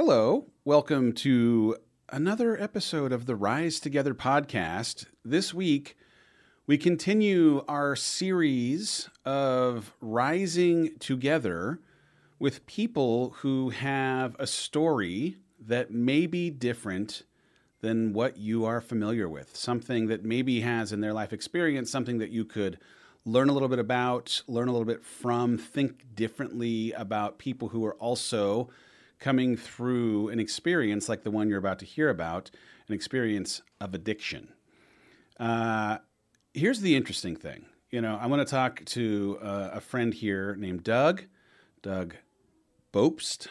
Hello, welcome to another episode of the Rise Together podcast. This week, we continue our series of rising together with people who have a story that may be different than what you are familiar with, something that maybe has in their life experience, something that you could learn a little bit about, learn a little bit from, think differently about people who are also coming through an experience like the one you're about to hear about, an experience of addiction. Uh, here's the interesting thing. You know, I want to talk to uh, a friend here named Doug, Doug Bopst.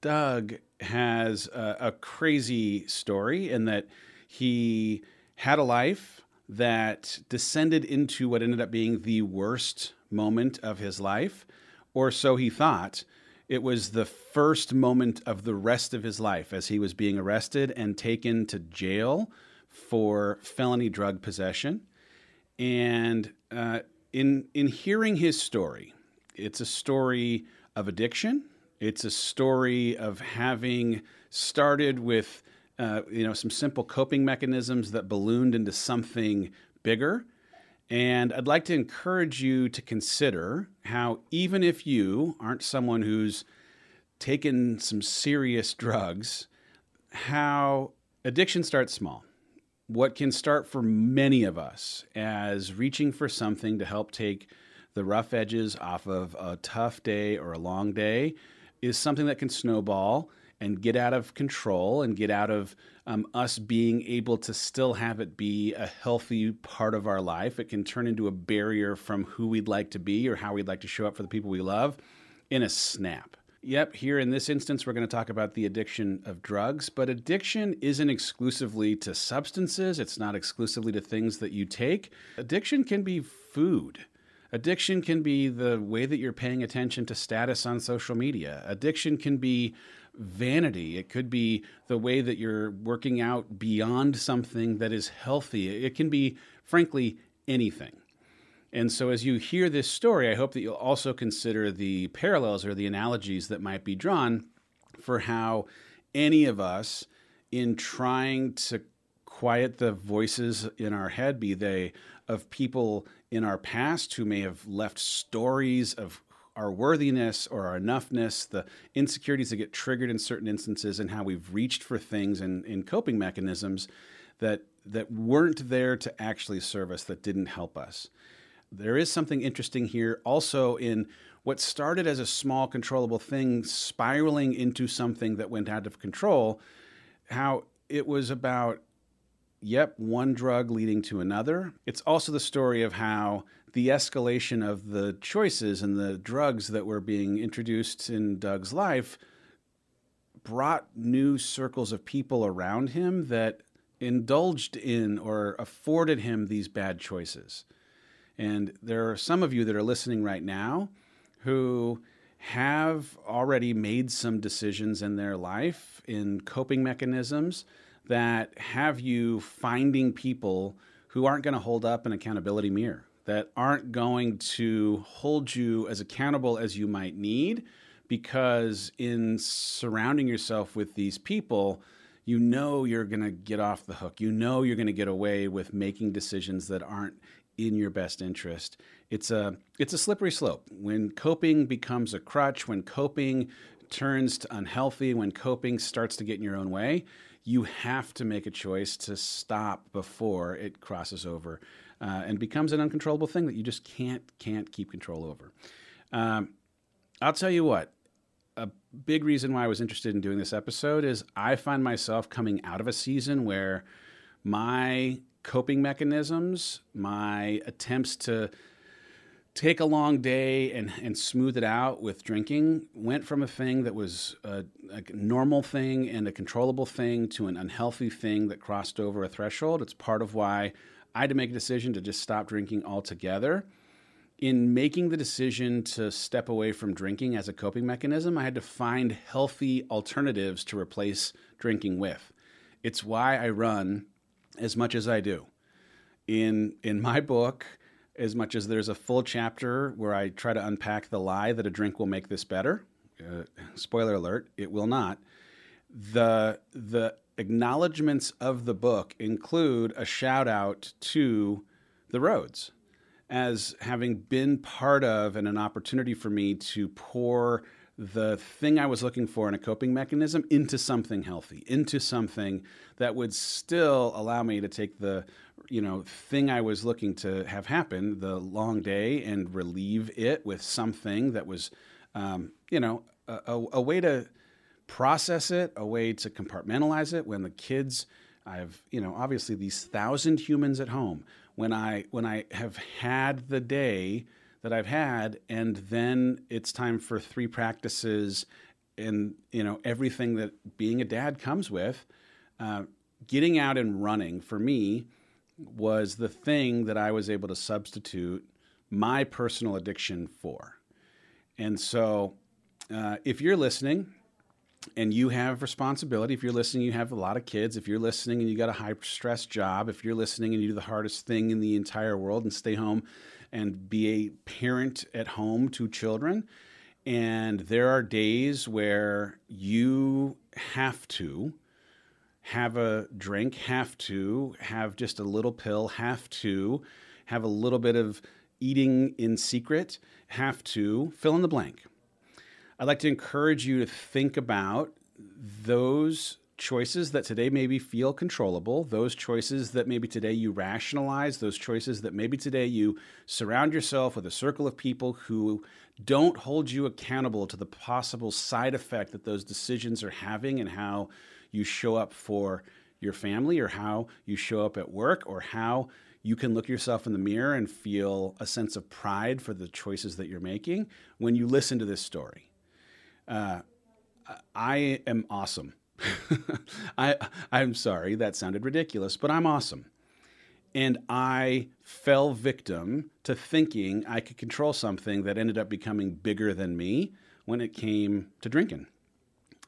Doug has a, a crazy story in that he had a life that descended into what ended up being the worst moment of his life, or so he thought. It was the first moment of the rest of his life as he was being arrested and taken to jail for felony drug possession. And uh, in in hearing his story, it's a story of addiction. It's a story of having started with uh, you know some simple coping mechanisms that ballooned into something bigger. And I'd like to encourage you to consider how, even if you aren't someone who's taken some serious drugs, how addiction starts small. What can start for many of us as reaching for something to help take the rough edges off of a tough day or a long day is something that can snowball and get out of control and get out of um, us being able to still have it be a healthy part of our life. It can turn into a barrier from who we'd like to be or how we'd like to show up for the people we love in a snap. Yep, here in this instance, we're going to talk about the addiction of drugs, but addiction isn't exclusively to substances, it's not exclusively to things that you take. Addiction can be food. Addiction can be the way that you're paying attention to status on social media. Addiction can be vanity. It could be the way that you're working out beyond something that is healthy. It can be, frankly, anything. And so, as you hear this story, I hope that you'll also consider the parallels or the analogies that might be drawn for how any of us, in trying to quiet the voices in our head, be they of people in our past who may have left stories of our worthiness or our enoughness, the insecurities that get triggered in certain instances, and how we've reached for things and in coping mechanisms that that weren't there to actually serve us, that didn't help us. There is something interesting here also in what started as a small controllable thing spiraling into something that went out of control how it was about yep one drug leading to another. It's also the story of how the escalation of the choices and the drugs that were being introduced in Doug's life brought new circles of people around him that indulged in or afforded him these bad choices. And there are some of you that are listening right now who have already made some decisions in their life in coping mechanisms that have you finding people who aren't going to hold up an accountability mirror, that aren't going to hold you as accountable as you might need, because in surrounding yourself with these people, you know you're going to get off the hook. You know you're going to get away with making decisions that aren't in your best interest. It's a it's a slippery slope. When coping becomes a crutch, when coping turns to unhealthy, when coping starts to get in your own way, you have to make a choice to stop before it crosses over uh, and becomes an uncontrollable thing that you just can't can't keep control over. Um, I'll tell you what. A big reason why I was interested in doing this episode is I find myself coming out of a season where my coping mechanisms, my attempts to take a long day and, and smooth it out with drinking went from a thing that was a, a, normal thing and a controllable thing to an unhealthy thing that crossed over a threshold. It's part of why I had to make a decision to just stop drinking altogether. In making the decision to step away from drinking as a coping mechanism, I had to find healthy alternatives to replace drinking with. It's why I run as much as I do. In in my book, as much as there's a full chapter where I try to unpack the lie that a drink will make this better, uh, spoiler alert, it will not. the the acknowledgments of the book include a shout out to the roads as having been part of and an opportunity for me to pour the thing I was looking for in a coping mechanism into something healthy, into something that would still allow me to take the you know thing I was looking to have happen, the long day, and relieve it with something that was, um, you know, a, a, a way to process it, a way to compartmentalize it. When the kids, I have, you know, obviously these thousand humans at home. When I when I have had the day that I've had, and then it's time for three practices, and you know everything that being a dad comes with. Uh, getting out and running for me was the thing that I was able to substitute my personal addiction for. And so, uh, if you're listening and you have responsibility, if you're listening, you have a lot of kids, if you're listening and you got a high stress job, if you're listening and you do the hardest thing in the entire world and stay home and be a parent at home to children, and there are days where you have to have a drink, have to have just a little pill, have to have a little bit of eating in secret, have to fill in the blank. I'd like to encourage you to think about those choices that today maybe feel controllable, those choices that maybe today you rationalize, those choices that maybe today you surround yourself with a circle of people who don't hold you accountable to the possible side effect that those decisions are having and how you show up for your family or how you show up at work or how you can look yourself in the mirror and feel a sense of pride for the choices that you're making when you listen to this story. Uh, I am awesome. I I'm sorry that sounded ridiculous, but I'm awesome. And I fell victim to thinking I could control something that ended up becoming bigger than me when it came to drinking.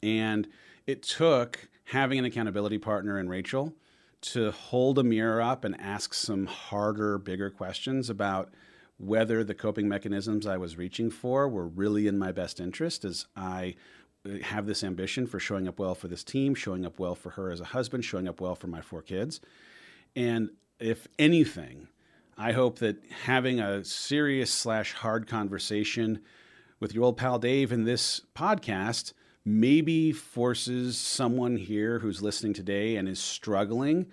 And it took having an accountability partner in Rachel to hold a mirror up and ask some harder, bigger questions about whether the coping mechanisms I was reaching for were really in my best interest as I uh, have this ambition for showing up well for this team, showing up well for her as a husband, showing up well for my four kids. And if anything, I hope that having a serious slash hard conversation with your old pal Dave in this podcast maybe forces someone here who's listening today and is struggling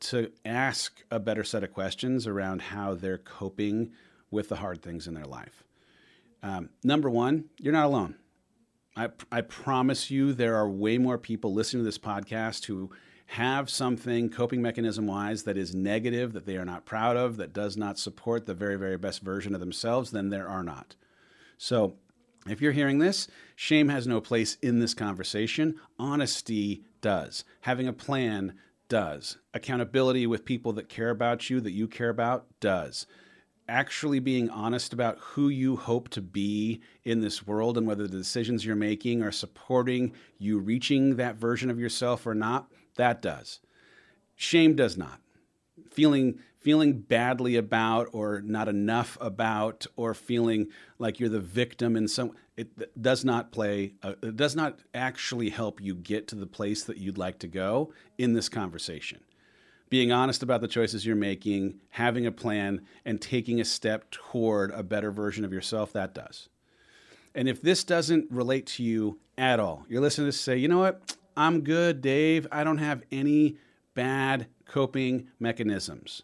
to ask a better set of questions around how they're coping with the hard things in their life. Um, number one, you're not alone. I, I promise you, there are way more people listening to this podcast who have something coping mechanism wise that is negative, that they are not proud of, that does not support the very, very best version of themselves, than there are not. So if you're hearing this, shame has no place in this conversation. Honesty does. Having a plan does. Accountability with people that care about you, that you care about, does. Actually being honest about who you hope to be in this world and whether the decisions you're making are supporting you reaching that version of yourself or not, that does. Shame does not. Feeling feeling badly about or not enough about or feeling like you're the victim in some it does not play uh, it does not actually help you get to the place that you'd like to go in this conversation being honest about the choices you're making having a plan and taking a step toward a better version of yourself that does and if this doesn't relate to you at all you're listening to say you know what i'm good dave i don't have any bad coping mechanisms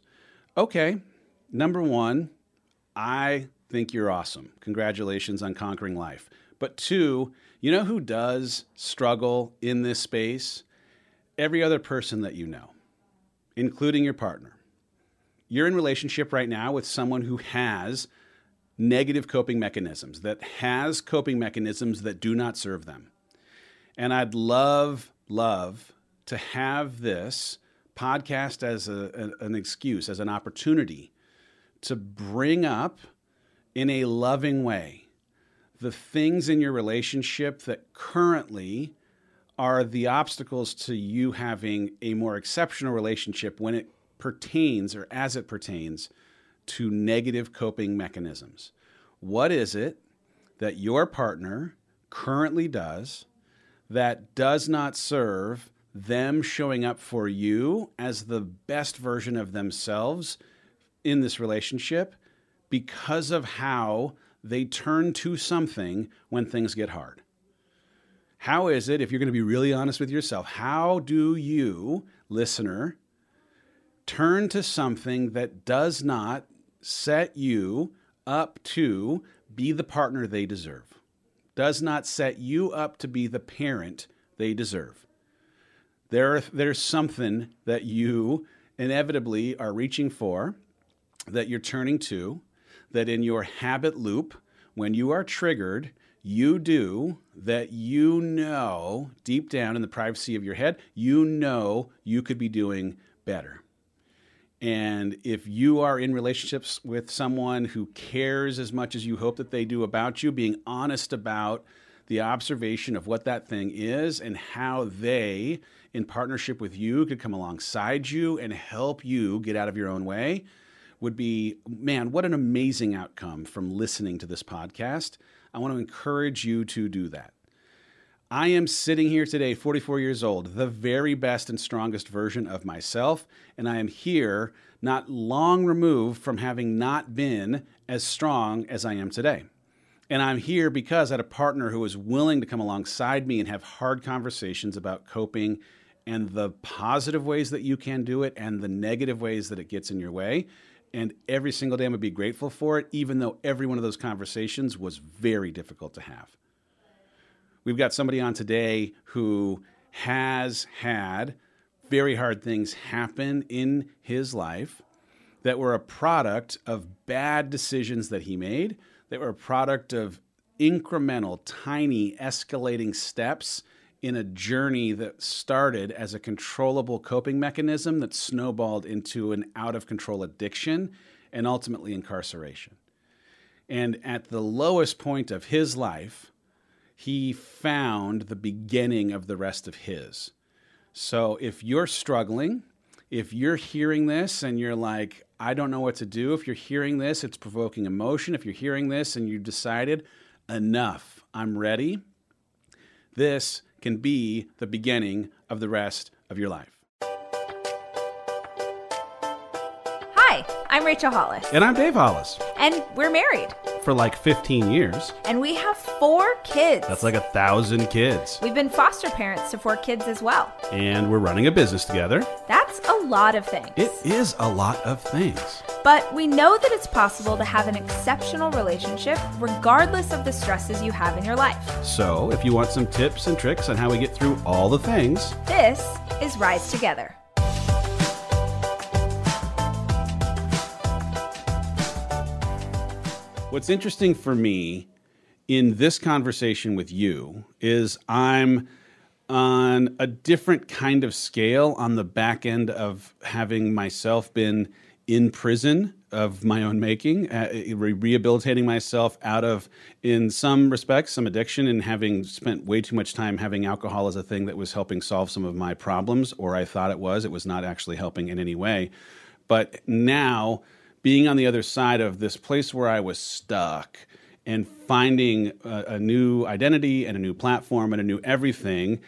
Okay, number one, I think you're awesome. Congratulations on conquering life. But two, you know who does struggle in this space? Every other person that you know, including your partner. You're in relationship right now with someone who has negative coping mechanisms, that has coping mechanisms that do not serve them. And I'd love, love to have this podcast as a, an excuse, as an opportunity to bring up in a loving way the things in your relationship that currently are the obstacles to you having a more exceptional relationship when it pertains or as it pertains to negative coping mechanisms. What is it that your partner currently does that does not serve them showing up for you as the best version of themselves in this relationship because of how they turn to something when things get hard. How is it, if you're going to be really honest with yourself, how do you, listener, turn to something that does not set you up to be the partner they deserve, does not set you up to be the parent they deserve? There, there's something that you inevitably are reaching for, that you're turning to, that in your habit loop, when you are triggered, you do that you know deep down in the privacy of your head, you know you could be doing better. And if you are in relationships with someone who cares as much as you hope that they do about you, being honest about the observation of what that thing is and how they, in partnership with you, could come alongside you and help you get out of your own way would be man, what an amazing outcome from listening to this podcast. I want to encourage you to do that. I am sitting here today, 44 years old, the very best and strongest version of myself, and I am here not long removed from having not been as strong as I am today. And I'm here because I had a partner who was willing to come alongside me and have hard conversations about coping and the positive ways that you can do it and the negative ways that it gets in your way and every single day I'm gonna be grateful for it, even though every one of those conversations was very difficult to have. We've got somebody on today who has had very hard things happen in his life that were a product of bad decisions that he made, that were a product of incremental, tiny, escalating steps in a journey that started as a controllable coping mechanism that snowballed into an out of control addiction and ultimately incarceration. And at the lowest point of his life, he found the beginning of the rest of his. So if you're struggling, if you're hearing this and you're like, I don't know what to do, if you're hearing this, it's provoking emotion. If you're hearing this and you've decided, enough, I'm ready, this can be the beginning of the rest of your life. I'm Rachel Hollis. And I'm Dave Hollis. And we're married. For like 15 years. And we have four kids. That's like a thousand kids. We've been foster parents to four kids as well. And we're running a business together. That's a lot of things. It is a lot of things. But we know that it's possible to have an exceptional relationship regardless of the stresses you have in your life. So, if you want some tips and tricks on how we get through all the things, this is Rise Together. What's interesting for me in this conversation with you is I'm on a different kind of scale on the back end of having myself been in prison of my own making, uh, re- rehabilitating myself out of, in some respects, some addiction, and having spent way too much time having alcohol as a thing that was helping solve some of my problems, or I thought it was. It was not actually helping in any way. But now, being on the other side of this place where I was stuck and finding a, a new identity and a new platform and a new everything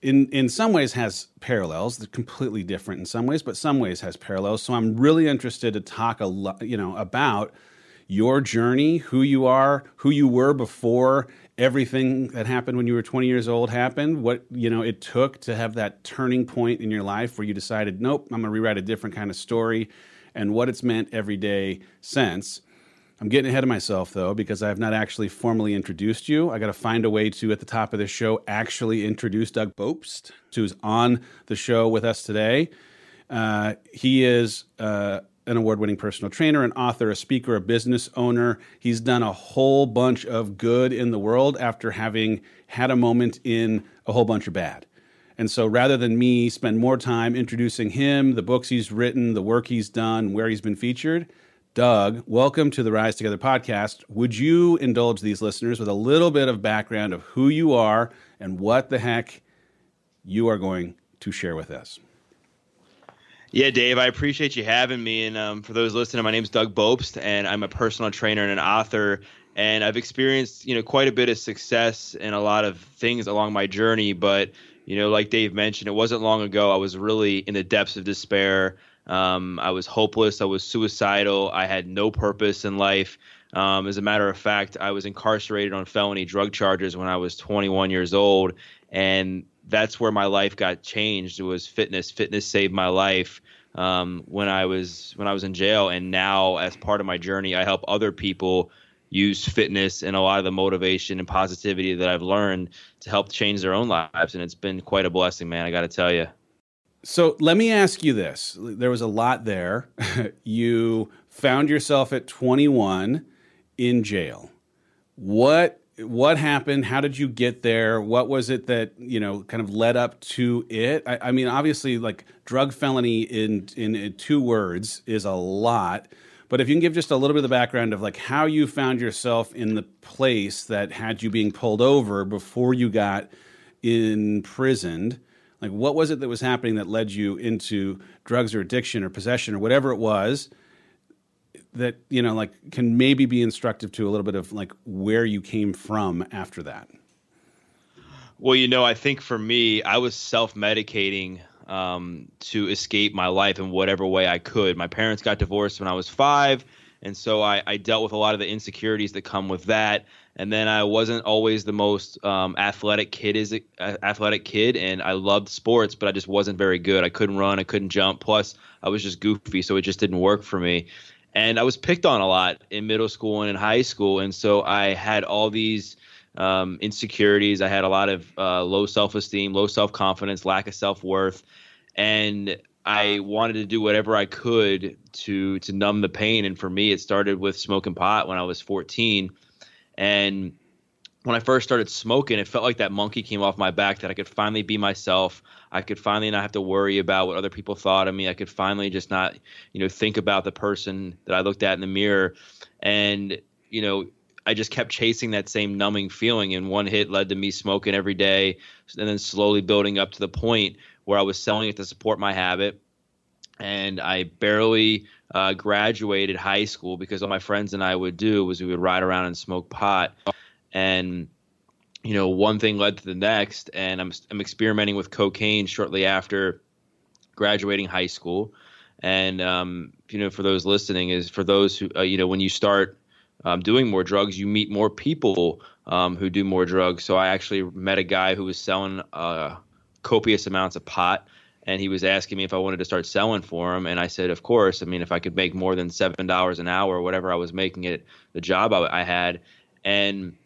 in in some ways has parallels. They're completely different in some ways, but some ways has parallels. So I'm really interested to talk a lot, you know, about your journey, who you are, who you were before everything that happened when you were 20 years old happened, what, you know, it took to have that turning point in your life where you decided, nope, I'm going to rewrite a different kind of story and what it's meant every day since. I'm getting ahead of myself though because I have not actually formally introduced you. I got to find a way to, at the top of the show, actually introduce Doug Bopst, who's on the show with us today. Uh, he is uh, an award winning personal trainer, an author, a speaker, a business owner. He's done a whole bunch of good in the world after having had a moment in a whole bunch of bad. And so rather than me spend more time introducing him, the books he's written, the work he's done, where he's been featured, Doug, welcome to the Rise Together podcast. Would you indulge these listeners with a little bit of background of who you are and what the heck you are going to share with us? Yeah, Dave, I appreciate you having me. And um, for those listening, my name is Doug Bopst, and I'm a personal trainer and an author. and I've experienced you know quite a bit of success in a lot of things along my journey. But you know, like Dave mentioned, it wasn't long ago I was really in the depths of despair. Um, I was hopeless. I was suicidal. I had no purpose in life. Um, as a matter of fact, I was incarcerated on felony drug charges when I was 21 years old, and that's where my life got changed. It was fitness. Fitness saved my life um, when I was when I was in jail, and now as part of my journey, I help other people use fitness and a lot of the motivation and positivity that I've learned to help change their own lives, and it's been quite a blessing, man. I got to tell you. So let me ask you this: There was a lot there. you found yourself at 21 in jail. What what happened? How did you get there? What was it that you know kind of led up to it? I, I mean, obviously, like drug felony in, in, in two words is a lot. But if you can give just a little bit of the background of like how you found yourself in the place that had you being pulled over before you got imprisoned, like what was it that was happening that led you into drugs or addiction or possession or whatever it was? that you know like can maybe be instructive to a little bit of like where you came from after that well you know i think for me i was self-medicating um, to escape my life in whatever way i could. My parents got divorced when i was five and so I, I dealt with a lot of the insecurities that come with that. And then i wasn't always the most um, athletic kid is uh, athletic kid and i loved sports but i just wasn't very good. I couldn't run i couldn't jump. Plus i was just goofy so it just didn't work for me. And I was picked on a lot in middle school and in high school, and so I had all these um, insecurities. I had a lot of uh, low self esteem, low self confidence, lack of self worth, and I wanted to do whatever I could to to numb the pain. And for me, it started with smoking pot when I was 14, and when I first started smoking, it felt like that monkey came off my back that I could finally be myself. I could finally not have to worry about what other people thought of me. I could finally just not, you know, think about the person that I looked at in the mirror. And, you know, I just kept chasing that same numbing feeling. And one hit led to me smoking every day and then slowly building up to the point where I was selling it to support my habit. And I barely uh, graduated high school because all my friends and I would do was we would ride around and smoke pot. And you know one thing led to the next and i'm i'm experimenting with cocaine shortly after graduating high school. And um, you know for those listening is for those who uh, you know when you start um, doing more drugs you meet more people um, who do more drugs. So i actually met a guy who was selling uh, copious amounts of pot and he was asking me if i wanted to start selling for him and i said of course i mean if i could make more than seven dollars an hour or whatever i was making it the job I, I had and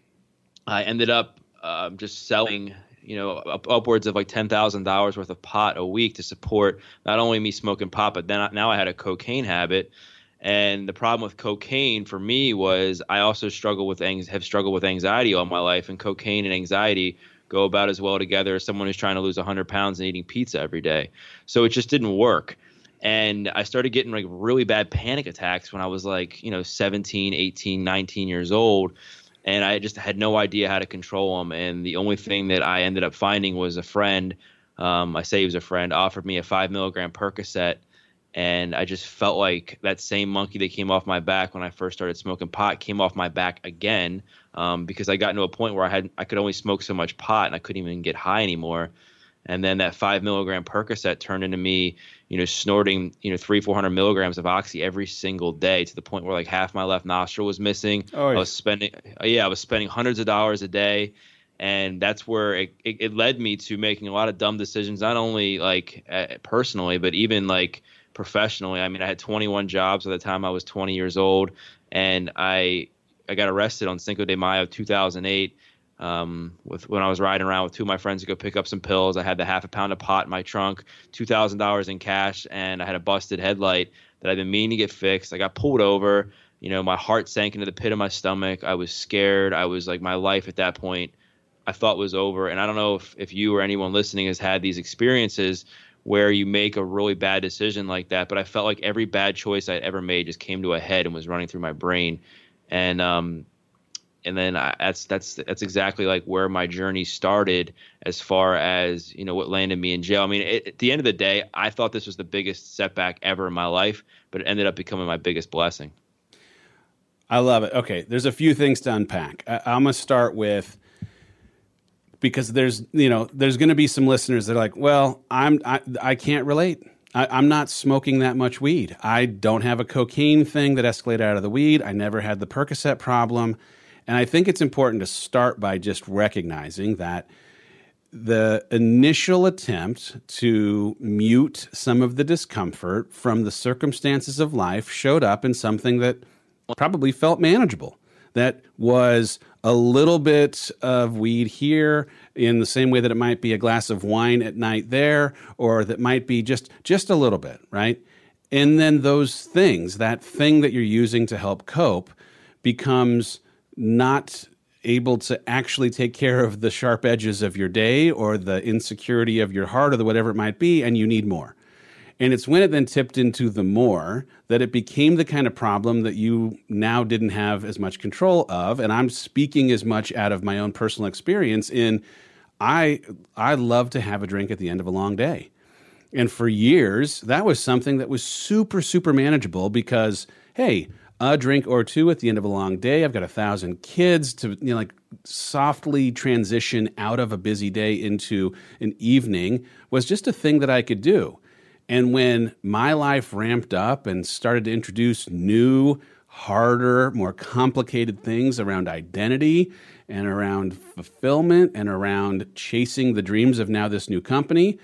I ended up uh, just selling, you know, up, upwards of like ten thousand dollars worth of pot a week to support not only me smoking pot, but then now I had a cocaine habit. And the problem with cocaine for me was I also struggle with have struggled with anxiety all my life, and cocaine and anxiety go about as well together as someone who's trying to lose 100 pounds and eating pizza every day. So it just didn't work. And I started getting like really bad panic attacks when I was like, you know, 17, 18, 19 years old and I just had no idea how to control them. And the only thing that I ended up finding was a friend. Um, I say he was a friend offered me a five milligram Percocet, and I just felt like that same monkey that came off my back when I first started smoking pot came off my back again um, because I got to a point where I had I could only smoke so much pot and I couldn't even get high anymore. And then that five milligram Percocet turned into me, you know, snorting, you know, three, 400 milligrams of Oxy every single day to the point where like half my left nostril was missing. Oh, yeah. I was spending, yeah, I was spending hundreds of dollars a day. And that's where it, it, it led me to making a lot of dumb decisions, not only like uh, personally, but even like professionally. I mean, I had 21 jobs at the time I was 20 years old, and I I got arrested on Cinco de Mayo 2008 um, with when I was riding around with two of my friends to go pick up some pills. I had the half a pound of pot in my trunk, two thousand dollars in cash, and I had a busted headlight that I've been meaning to get fixed. I got pulled over. You know, my heart sank into the pit of my stomach. I was scared. I was like, my life at that point, I thought was over. And I don't know if, if you or anyone listening has had these experiences where you make a really bad decision like that. But I felt like every bad choice I'd ever made just came to a head and was running through my brain. And um, and then I, that's that's that's exactly like where my journey started as far as you know what landed me in jail. I mean, it, at the end of the day, I thought this was the biggest setback ever in my life, but it ended up becoming my biggest blessing. I love it. Okay, there's a few things to unpack. I, I'm to start with because there's you know there's to be some listeners that are like, well, I'm I, I can't relate. I, am not smoking that much weed. I don't have a cocaine thing that escalated out of the weed. I never had the Percocet problem, and I think it's important to start by just recognizing that the initial attempt to mute some of the discomfort from the circumstances of life showed up in something that probably felt manageable. That was a little bit of weed here in the same way that it might be a glass of wine at night there or that might be just just a little bit, right? And then those things, that thing that you're using to help cope becomes not able to actually take care of the sharp edges of your day or the insecurity of your heart or the whatever it might be, and you need more. And it's when it then tipped into the more that it became the kind of problem that you now didn't have as much control of. And I'm speaking as much out of my own personal experience in I I love to have a drink at the end of a long day. And for years, that was something that was super, super manageable because, hey, a drink or two at the end of a long day. I've got a thousand kids to you know, like softly transition out of a busy day into an evening was just a thing that I could do. And when my life ramped up and started to introduce new, harder, more complicated things around identity and around fulfillment and around chasing the dreams of now this new company,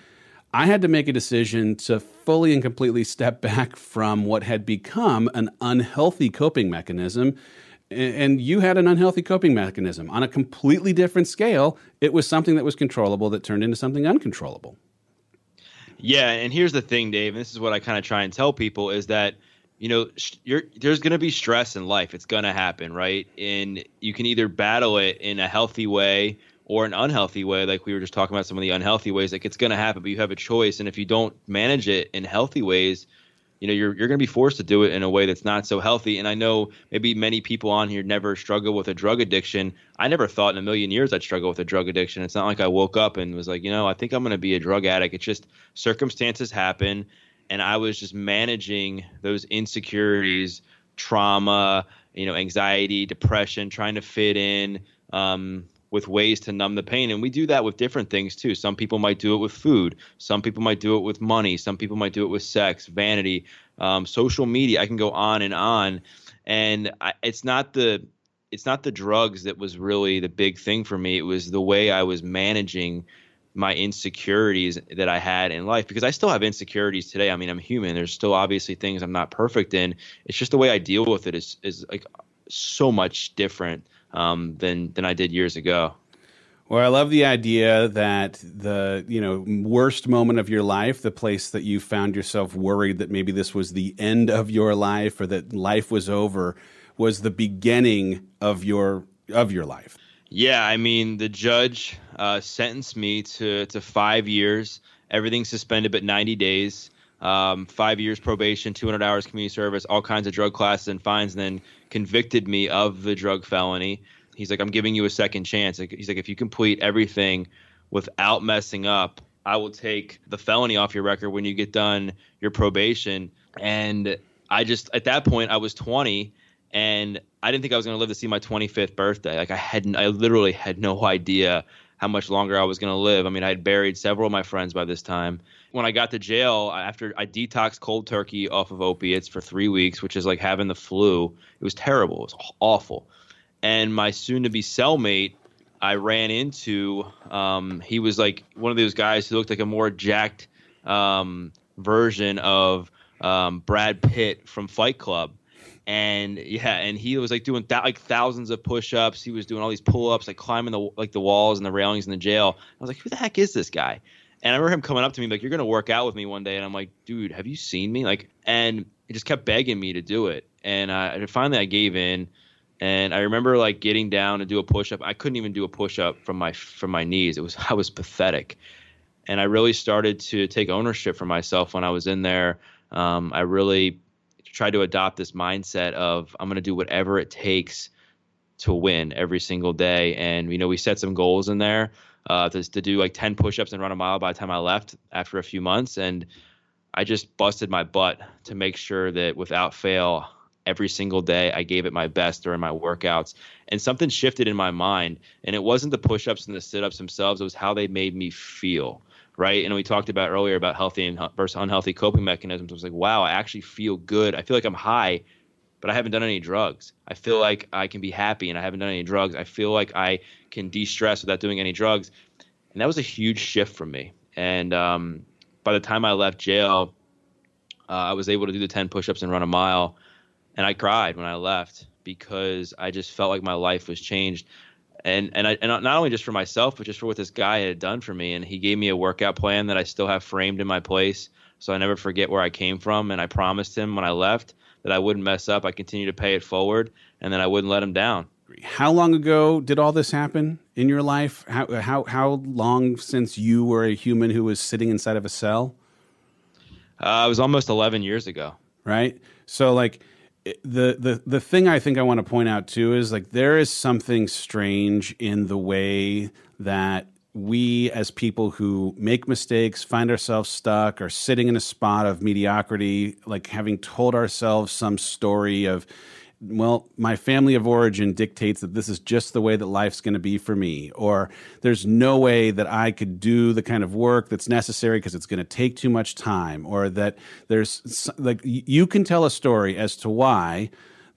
I had to make a decision to fully and completely step back from what had become an unhealthy coping mechanism. And you had an unhealthy coping mechanism. On a completely different scale, it was something that was controllable that turned into something uncontrollable. Yeah, and here's the thing, Dave, and this is what I kind of try and tell people is that you know there's going to be stress in life. It's going to happen, right? And you can either battle it in a healthy way or an unhealthy way, like we were just talking about some of the unhealthy ways, like it's going to happen, but you have a choice. And if you don't manage it in healthy ways, you know, you're, you're going to be forced to do it in a way that's not so healthy. And I know maybe many people on here never struggle with a drug addiction. I never thought in a million years I'd struggle with a drug addiction. It's not like I woke up and was like, you know, I think I'm going to be a drug addict. It's just circumstances happen. And I was just managing those insecurities, trauma, you know, anxiety, depression, trying to fit in, um, with ways to numb the pain. And we do that with different things too. Some people might do it with food. Some people might do it with money. Some people might do it with sex, vanity, um, social media. I can go on and on. And I, it's not the it's not the drugs that was really the big thing for me. It was the way I was managing my insecurities that I had in life because I still have insecurities today. I mean, I'm human. There's still obviously things I'm not perfect in. It's just the way I deal with it is is like so much different um, than than I did years ago. Well, I love the idea that the you know worst moment of your life, the place that you found yourself worried that maybe this was the end of your life or that life was over, was the beginning of your of your life. Yeah, I mean the judge uh, sentenced me to to five years, everything suspended but ninety days, um, five years probation, two hundred hours community service, all kinds of drug classes and fines, and then convicted me of the drug felony. He's like, I'm giving you a second chance. He's like, if you complete everything without messing up, I will take the felony off your record when you get done your probation. And I just, at that point, I was 20 and I didn't think I was going to live to see my 25th birthday. Like I hadn't, I literally had no idea how much longer I was going to live. I mean, I had buried several of my friends by this time when I got to jail, after I detoxed cold turkey off of opiates for three weeks, which is like having the flu. It was terrible. It was awful. And my soon-to-be cellmate, I ran into. Um, he was like one of those guys who looked like a more jacked um, version of um, Brad Pitt from Fight Club. And yeah, and he was like doing that like thousands of push-ups. He was doing all these pull-ups, like climbing the like the walls and the railings in the jail. I was like, who the heck is this guy? And I remember him coming up to me like, "You're gonna work out with me one day," and I'm like, "Dude, have you seen me?" Like, and he just kept begging me to do it, and uh, finally I gave in. And I remember like getting down to do a push up. I couldn't even do a push up from my from my knees. It was I was pathetic, and I really started to take ownership for myself when I was in there. Um, I really tried to adopt this mindset of I'm going to do whatever it takes to win every single day. And you know, we set some goals in there uh, to, to do like 10 push-ups and run a mile by the time I left after a few months. And I just busted my butt to make sure that without fail, every single day. I gave it my best during my workouts, and something shifted in my mind. And it wasn't the push ups and the sit ups themselves, it was how they made me feel. Right. And we talked about earlier about healthy and versus unhealthy coping mechanisms. I was like, wow, I actually feel good. I feel like I'm high, but I haven't done any drugs. I feel like I can be happy and I haven't done any drugs. I feel like I can de stress without doing any drugs. And that was a huge shift for me. And um, by the time I left jail, uh, I was able to do the 10 push ups and run a mile and I cried when I left because I just felt like my life was changed. And and I and not only just for myself, but just for what this guy had done for me. And he gave me a workout plan that I still have framed in my place, so I never forget where I came from. And I promised him when I left that I wouldn't mess up. I continue to pay it forward, and then I wouldn't let him down. How long ago did all this happen in your life? How how how long since you were a human who was sitting inside of a cell? Uh, it was almost eleven years ago. Right. So like the the the thing I think I want to point out too is like there is something strange in the way that we as people who make mistakes find ourselves stuck or sitting in a spot of mediocrity like having told ourselves some story of well, my family of origin dictates that this is just the way that life's going to be for me, or there's no way that I could do the kind of work that's necessary because it's going to take too much time, or that there's like you can tell a story as to why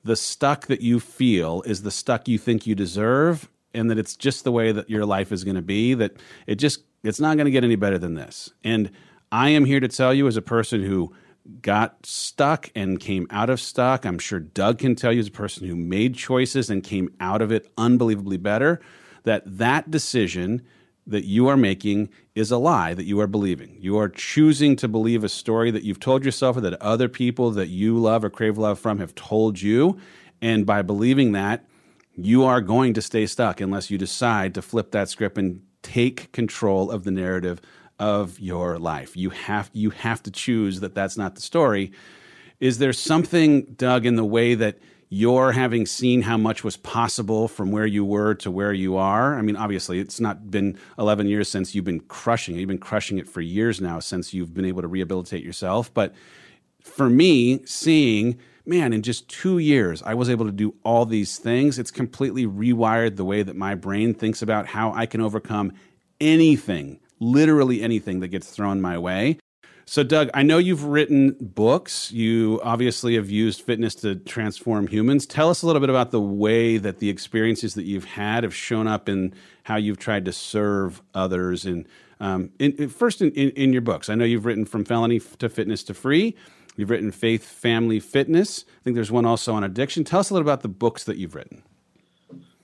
the stuck that you feel is the stuck you think you deserve, and that it's just the way that your life is going to be, that it just it's not going to get any better than this. And I am here to tell you as a person who got stuck and came out of stuck. I'm sure Doug can tell you as a person who made choices and came out of it unbelievably better that that decision that you are making is a lie that you are believing. You are choosing to believe a story that you've told yourself or that other people that you love or crave love from have told you. And by believing that, you are going to stay stuck unless you decide to flip that script and take control of the narrative of your life. You have you have to choose that that's not the story. Is there something, Doug, in the way that you're having seen how much was possible from where you were to where you are? I mean, obviously, it's not been 11 years since you've been crushing it. You've been crushing it for years now since you've been able to rehabilitate yourself. But for me, seeing, man, in just two years, I was able to do all these things. It's completely rewired the way that my brain thinks about how I can overcome anything literally anything that gets thrown my way. So, Doug, I know you've written books. You obviously have used fitness to transform humans. Tell us a little bit about the way that the experiences that you've had have shown up in how you've tried to serve others. And um, in, in, first, in, in, your books, I know you've written From Felony to Fitness to Free. You've written Faith, Family, Fitness. I think there's one also on addiction. Tell us a little about the books that you've written.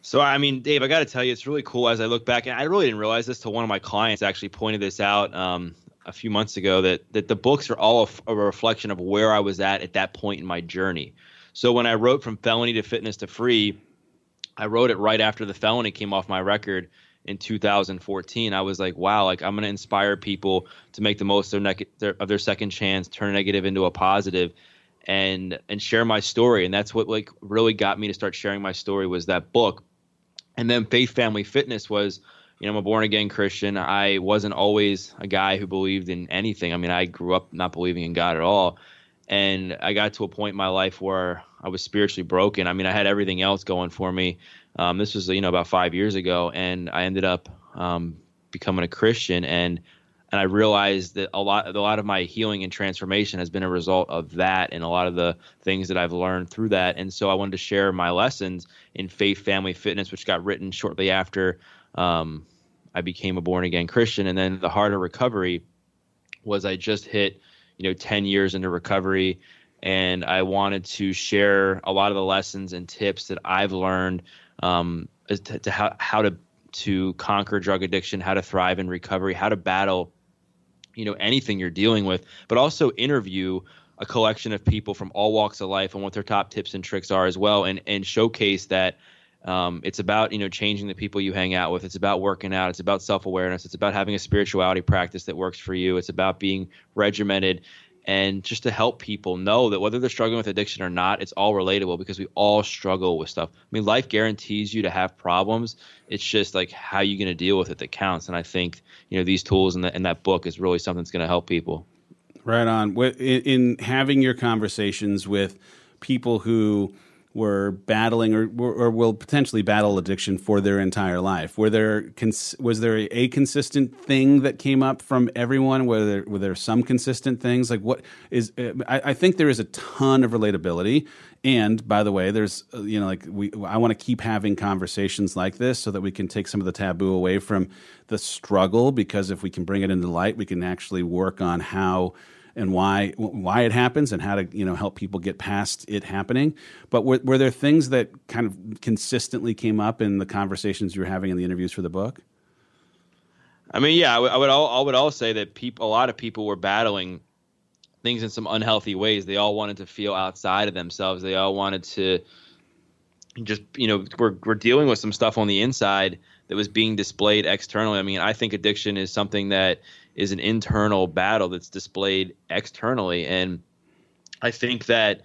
So I mean, Dave, I got to tell you, it's really cool as I look back, and I really didn't realize this till one of my clients actually pointed this out um, a few months ago that that the books are all a, reflection of where I was at at that point in my journey. So when I wrote from felony to fitness to free, I wrote it right after the felony came off my record in 2014. I was like, wow, like I'm going to inspire people to make the most of their, their, of their second chance, turn negative into a positive, and and share my story. And that's what like really got me to start sharing my story was that book and then faith family fitness was you know i'm a born again christian. I wasn't always a guy who believed in anything. I mean i grew up not believing in god at all. And i got to a point in my life where i was spiritually broken. I mean i had everything else going for me. Um, this was you know about five years ago. And i ended up um, becoming a christian. And and I realized that a lot a lot of my healing and transformation has been a result of that and a lot of the things that I've learned through that. And so I wanted to share my lessons in faith, family, fitness, which got written shortly after um, I became a born again Christian. And then the of recovery was I just hit you know 10 years into recovery and I wanted to share a lot of the lessons and tips that I've learned um, to, to how, how to to conquer drug addiction, how to thrive in recovery, how to battle you know anything you're dealing with, but also interview a collection of people from all walks of life and what their top tips and tricks are as well, and and showcase that. Um, it's about you know changing the people you hang out with. It's about working out. It's about self awareness. It's about having a spirituality practice that works for you. It's about being regimented and just to help people know that whether they're struggling with addiction or not, it's all relatable because we all struggle with stuff. I mean, life guarantees you to have problems. It's just like how you going to deal with it that counts. And I think you know these tools and in that book is really something that's going to help people. Right on. In having your conversations with people who were battling or, or will potentially battle addiction for their entire life. Were there was there a, consistent thing that came up from everyone? Were there were there some consistent things? Like what is? I, think there is a ton of relatability. And by the way, there's you know like we I want to keep having conversations like this so that we can take some of the taboo away from the struggle because if we can bring it into light, we can actually work on how and why why it happens and how to you know help people get past it happening. But were, were there things that kind of consistently came up in the conversations you were having in the interviews for the book? I mean, yeah, I would I would all, I would all say that people a lot of people were battling things in some unhealthy ways. They all wanted to feel outside of themselves. They all wanted to just you know we're we're dealing with some stuff on the inside that was being displayed externally. I mean, I think addiction is something that is an internal battle that's displayed externally. And I think that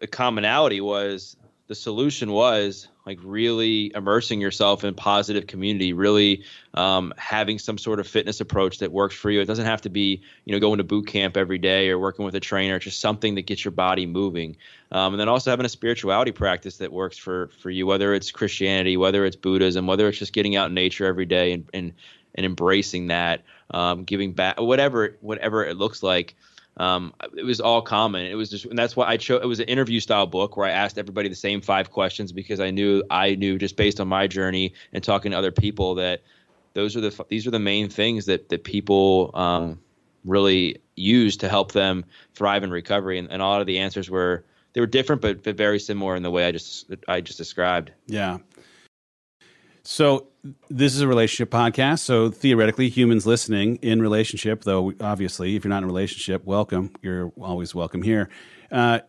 the commonality was the solution was like really immersing yourself in positive community, really um, having some sort of fitness approach that works for you. It doesn't have to be, you know, going to boot camp every day or working with a trainer. It's just something that gets your body moving. Um, and then also having a spirituality practice that works for for you, whether it's Christianity, whether it's Buddhism, whether it's just getting out in nature every day and and, and embracing that um, giving back, whatever whatever it looks like. Um, it was all common. It was just, and that's why I chose. It was an interview style book where I asked everybody the same five questions because I knew I knew just based on my journey and talking to other people that those are the these are the main things that that people um, really use to help them thrive in recovery. And, and a lot of the answers were they were different, but, but very similar in the way I just I just described. Yeah. So this is a relationship podcast. So theoretically, humans listening in relationship, though obviously, if you're not in a relationship, welcome. You're always welcome here. Uh,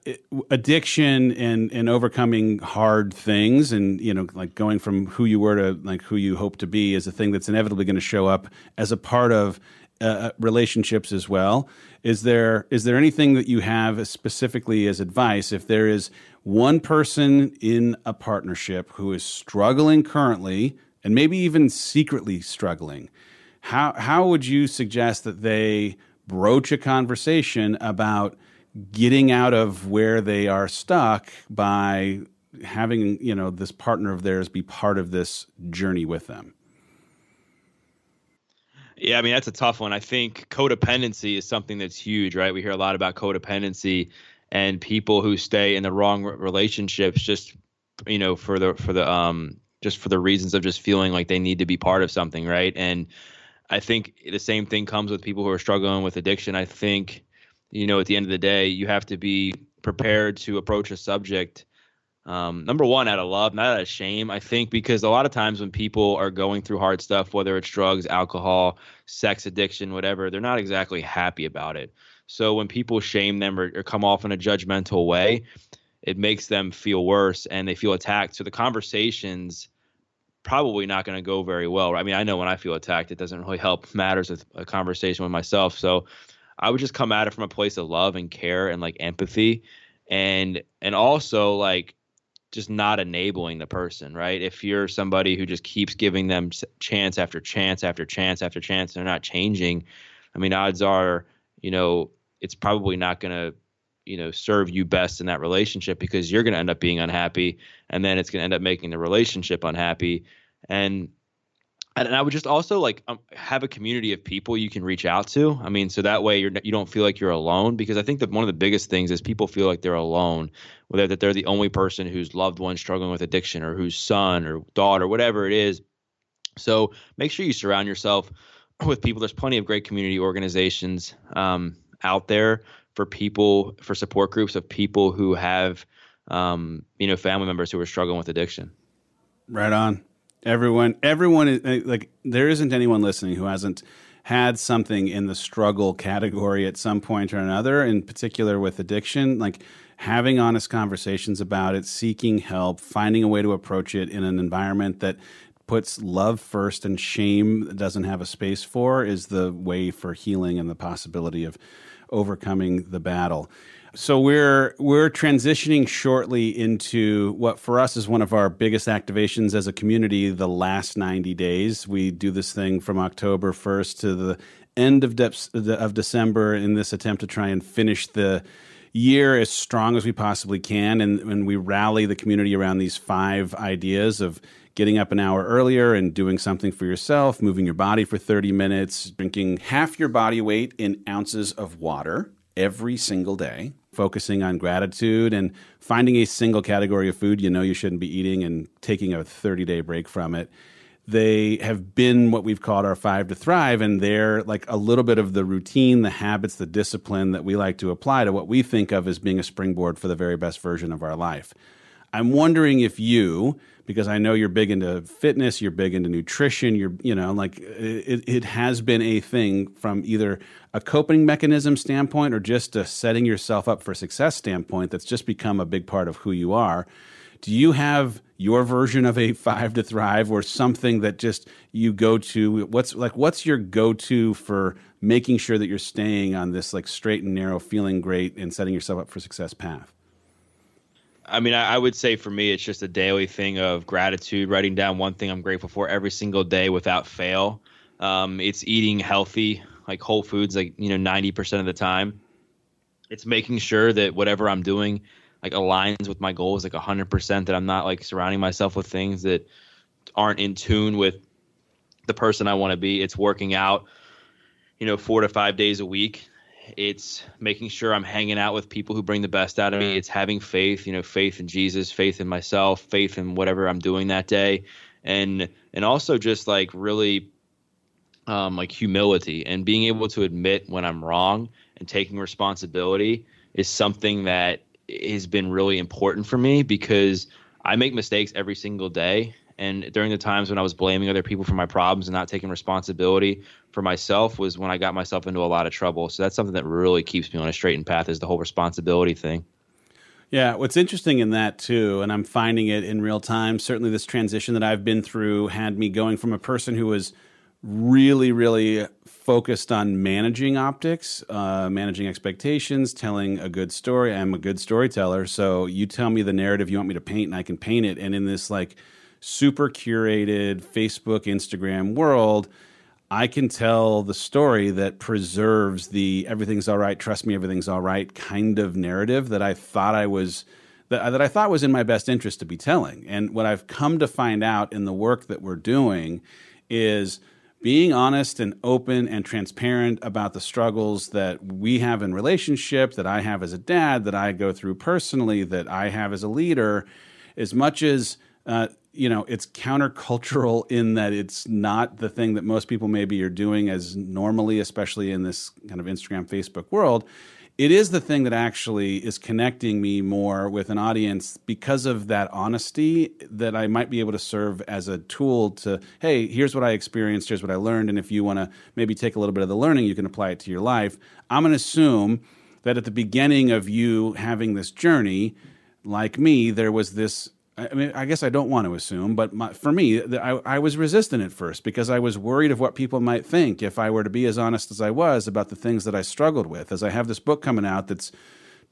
addiction and and overcoming hard things, and you know, like going from who you were to like who you hope to be, is a thing that's inevitably going to show up as a part of uh, uh, relationships as well. Is there is there anything that you have specifically as advice if there is one person in a partnership who is struggling currently and maybe even secretly struggling, how how would you suggest that they broach a conversation about getting out of where they are stuck by having you know this partner of theirs be part of this journey with them? Yeah, I mean that's a tough one. I think codependency is something that's huge, right? We hear a lot about codependency and people who stay in the wrong relationships just you know for the for the um just for the reasons of just feeling like they need to be part of something, right? And I think the same thing comes with people who are struggling with addiction. I think, you know, at the end of the day, you have to be prepared to approach a subject. Um, number one, out of love, not out of shame. I think because a lot of times when people are going through hard stuff, whether it's drugs, alcohol, sex addiction, whatever, they're not exactly happy about it. So when people shame them or, or come off in a judgmental way, it makes them feel worse and they feel attacked. So the conversations probably not going to go very well. I mean, I know when I feel attacked, it doesn't really help matters with a conversation with myself. So I would just come at it from a place of love and care and like empathy and and also like just not enabling the person, right? If you're somebody who just keeps giving them chance after chance after chance after chance, they're not changing. I mean, odds are, you know, it's probably not going to you know serve you best in that relationship because you're going to end up being unhappy and then it's going to end up making the relationship unhappy and and I would just also like um, have a community of people you can reach out to. I mean, so that way you're you don't feel like you're alone because I think that one of the biggest things is people feel like they're alone, whether that they're the only person whose loved one struggling with addiction or whose son or daughter, whatever it is. So make sure you surround yourself with people. There's plenty of great community organizations um, out there for people for support groups of people who have um, you know family members who are struggling with addiction. Right on. Everyone, everyone is uh, like there isn't anyone listening who hasn't had something in the struggle category at some point or another. In particular with addiction, like having honest conversations about it, seeking help, finding a way to approach it in an environment that puts love first and shame doesn't have a space for is the way for healing and the possibility of overcoming the battle. So we're we're transitioning shortly into what for us is one of our biggest activations as a community. The last ninety days, we do this thing from October first to the end of de- of December in this attempt to try and finish the year as strong as we possibly can. And, and we rally the community around these five ideas of getting up an hour earlier and doing something for yourself, moving your body for 30 minutes, drinking half your body weight in ounces of water every single day, focusing on gratitude and finding a single category of food you know you shouldn't be eating and taking a 30 day break from it. They have been what we've called our five to thrive, and they're like a little bit of the routine, the habits, the discipline that we like to apply to what we think of as being a springboard for the very best version of our life. I'm wondering if you, because I know you're big into fitness, you're big into nutrition, you're, you know, like it, it has been a thing from either a coping mechanism standpoint or just a setting yourself up for success standpoint that's just become a big part of who you are. Do you have your version of a five to thrive or something that just you go to? What's like, what's your go to for making sure that you're staying on this like straight and narrow, feeling great and setting yourself up for success path? I mean, I, I, would say for me, it's just a daily thing of gratitude, writing down one thing I'm grateful for every single day without fail. Um, it's eating healthy, like whole foods, like, you know, 90% of the time. It's making sure that whatever I'm doing, like aligns with my goals, like 100%, that I'm not like surrounding myself with things that aren't in tune with the person I want to be. It's working out, you know, four to five days a week it's making sure I'm hanging out with people who bring the best out of me. It's having faith, you know, faith in Jesus, faith in myself, faith in whatever I'm doing that day, and and also just like really, um, like humility and being able to admit when I'm wrong and taking responsibility is something that has been really important for me because I make mistakes every single day and during the times when I was blaming other people for my problems and not taking responsibility for myself was when I got myself into a lot of trouble. So that's something that really keeps me on a straightened path is the whole responsibility thing. Yeah, what's interesting in that too, and I'm finding it in real time, certainly this transition that I've been through had me going from a person who was really, really focused on managing optics, uh, managing expectations, telling a good story. I'm a good storyteller. So you tell me the narrative you want me to paint, and I can paint it. And in this, like, super curated Facebook, Instagram world, I can tell the story that preserves the everything's all right, trust me, everything's all right kind of narrative that I thought I was that, that I thought was in my best interest to be telling. And what I've come to find out in the work that we're doing is being honest and open and transparent about the struggles that we have in relationship, that I have as a dad, that I go through personally, that I have as a leader, as much as uh, you know it's countercultural in that it's not the thing that most people maybe are doing as normally especially in this kind of instagram facebook world. It is the thing that actually is connecting me more with an audience because of that honesty that i might be able to serve as a tool to hey here's what i experienced here's what i learned and if you want to maybe take a little bit of the learning you can apply it to your life. I'm going to assume that at the beginning of you having this journey like me there was this I mean, I guess I don't want to assume, but my, for me, I, I, was resistant at first because I was worried of what people might think if I were to be as honest as I was about the things that I struggled with. As I have this book coming out that's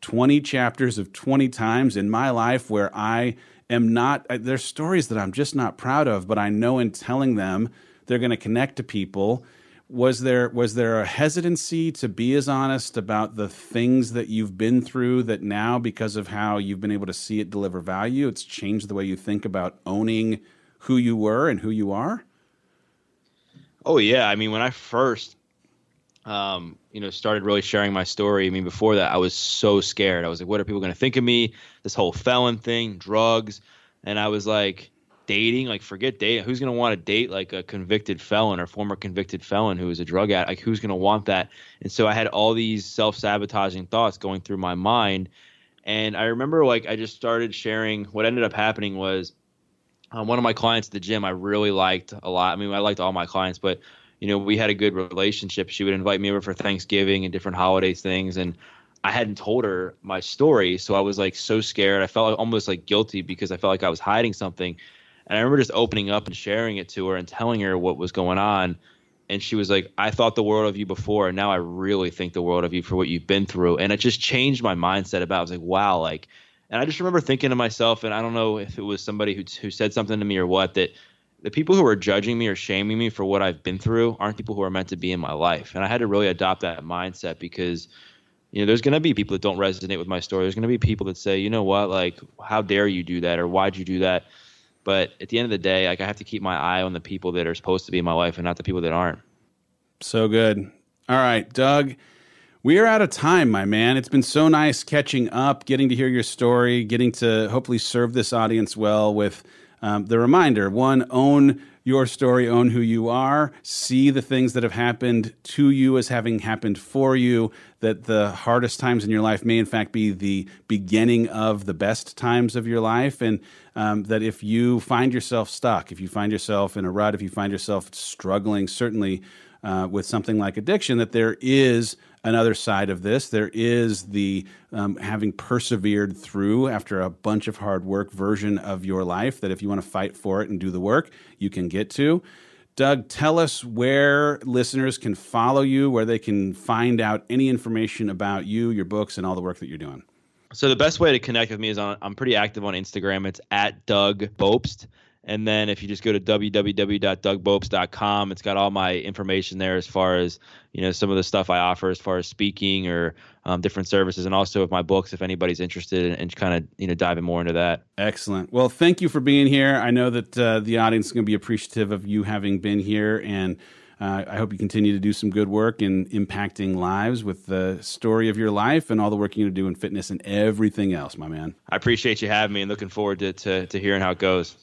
20 chapters of 20 times in my life where I am not, there's stories that I'm just not proud of, but I know in telling them, they're going to connect to people was there was there a hesitancy to be as honest about the things that you've been through that now because of how you've been able to see it deliver value it's changed the way you think about owning who you were and who you are? Oh yeah. I mean when i first um, you know started really sharing my story i mean before that i was so scared. I was like what are people going to think of me? This whole felon thing drugs. And i was like dating, like forget dating. Who's to want to date like a convicted felon or former convicted felon who is a drug addict? Like who's to want that? And so I had all these self sabotaging thoughts going through my mind. And I remember like I just started sharing. What ended up happening was um, one of my clients at the gym I really liked a lot. I mean, I liked all my clients, but you know, we had a good relationship. She would invite me over for Thanksgiving and different holidays things, and I hadn't told her my story, so I was like so scared. I felt almost like guilty because I felt like I was hiding something. And I remember just opening up and sharing it to her and telling her what was going on. And she was like, I thought the world of you before, and now I really think the world of you for what you've been through. And it just changed my mindset about it. I was like, wow, like, and I just remember thinking to myself, and I don't know if it was somebody who, who said something to me or what, that the people who are judging me or shaming me for what I've been through aren't people who are meant to be in my life. And I had to really adopt that mindset because you know, there's going to be people that don't resonate with my story. There's going to be people that say, you know what, like, how dare you do that, or why'd you do that? But at the end of the day, like, I have to keep my eye on the people that are supposed to be in my life and not the people that aren't. So good. All right, Doug. We are out of time, my man. It's been so nice catching up, getting to hear your story, getting to hopefully serve this audience well with um, the reminder one, own your story, own who you are, see the things that have happened to you as having happened for you, that the hardest times in your life may, in fact, be the beginning of the best times of your life. And um, that if you find yourself stuck, if you find yourself in a rut, if you find yourself struggling, certainly uh, with something like addiction, that there is another side of this. There is the um, having persevered through after a bunch of hard work version of your life that if you want to fight for it and do the work, you can get to. Doug, tell us where listeners can follow you, where they can find out any information about you, your books, and all the work that you're doing. So the best way to connect with me is on I'm pretty active on Instagram. It's at Doug Bopst. And then if you just go to www.dougbopst.com, it's got all my information there as far as you know some of the stuff I offer as far as speaking or um, different services, and also with my books if anybody's interested in, in kind of you know diving more into that. Excellent. Well, thank you for being here. I know that uh, the audience is going to be appreciative of you having been here and. Uh, I hope you continue to do some good work in impacting lives with the story of your life and all the work you're going to do in fitness and everything else, my man. I appreciate you having me and looking forward to, to, to hearing how it goes.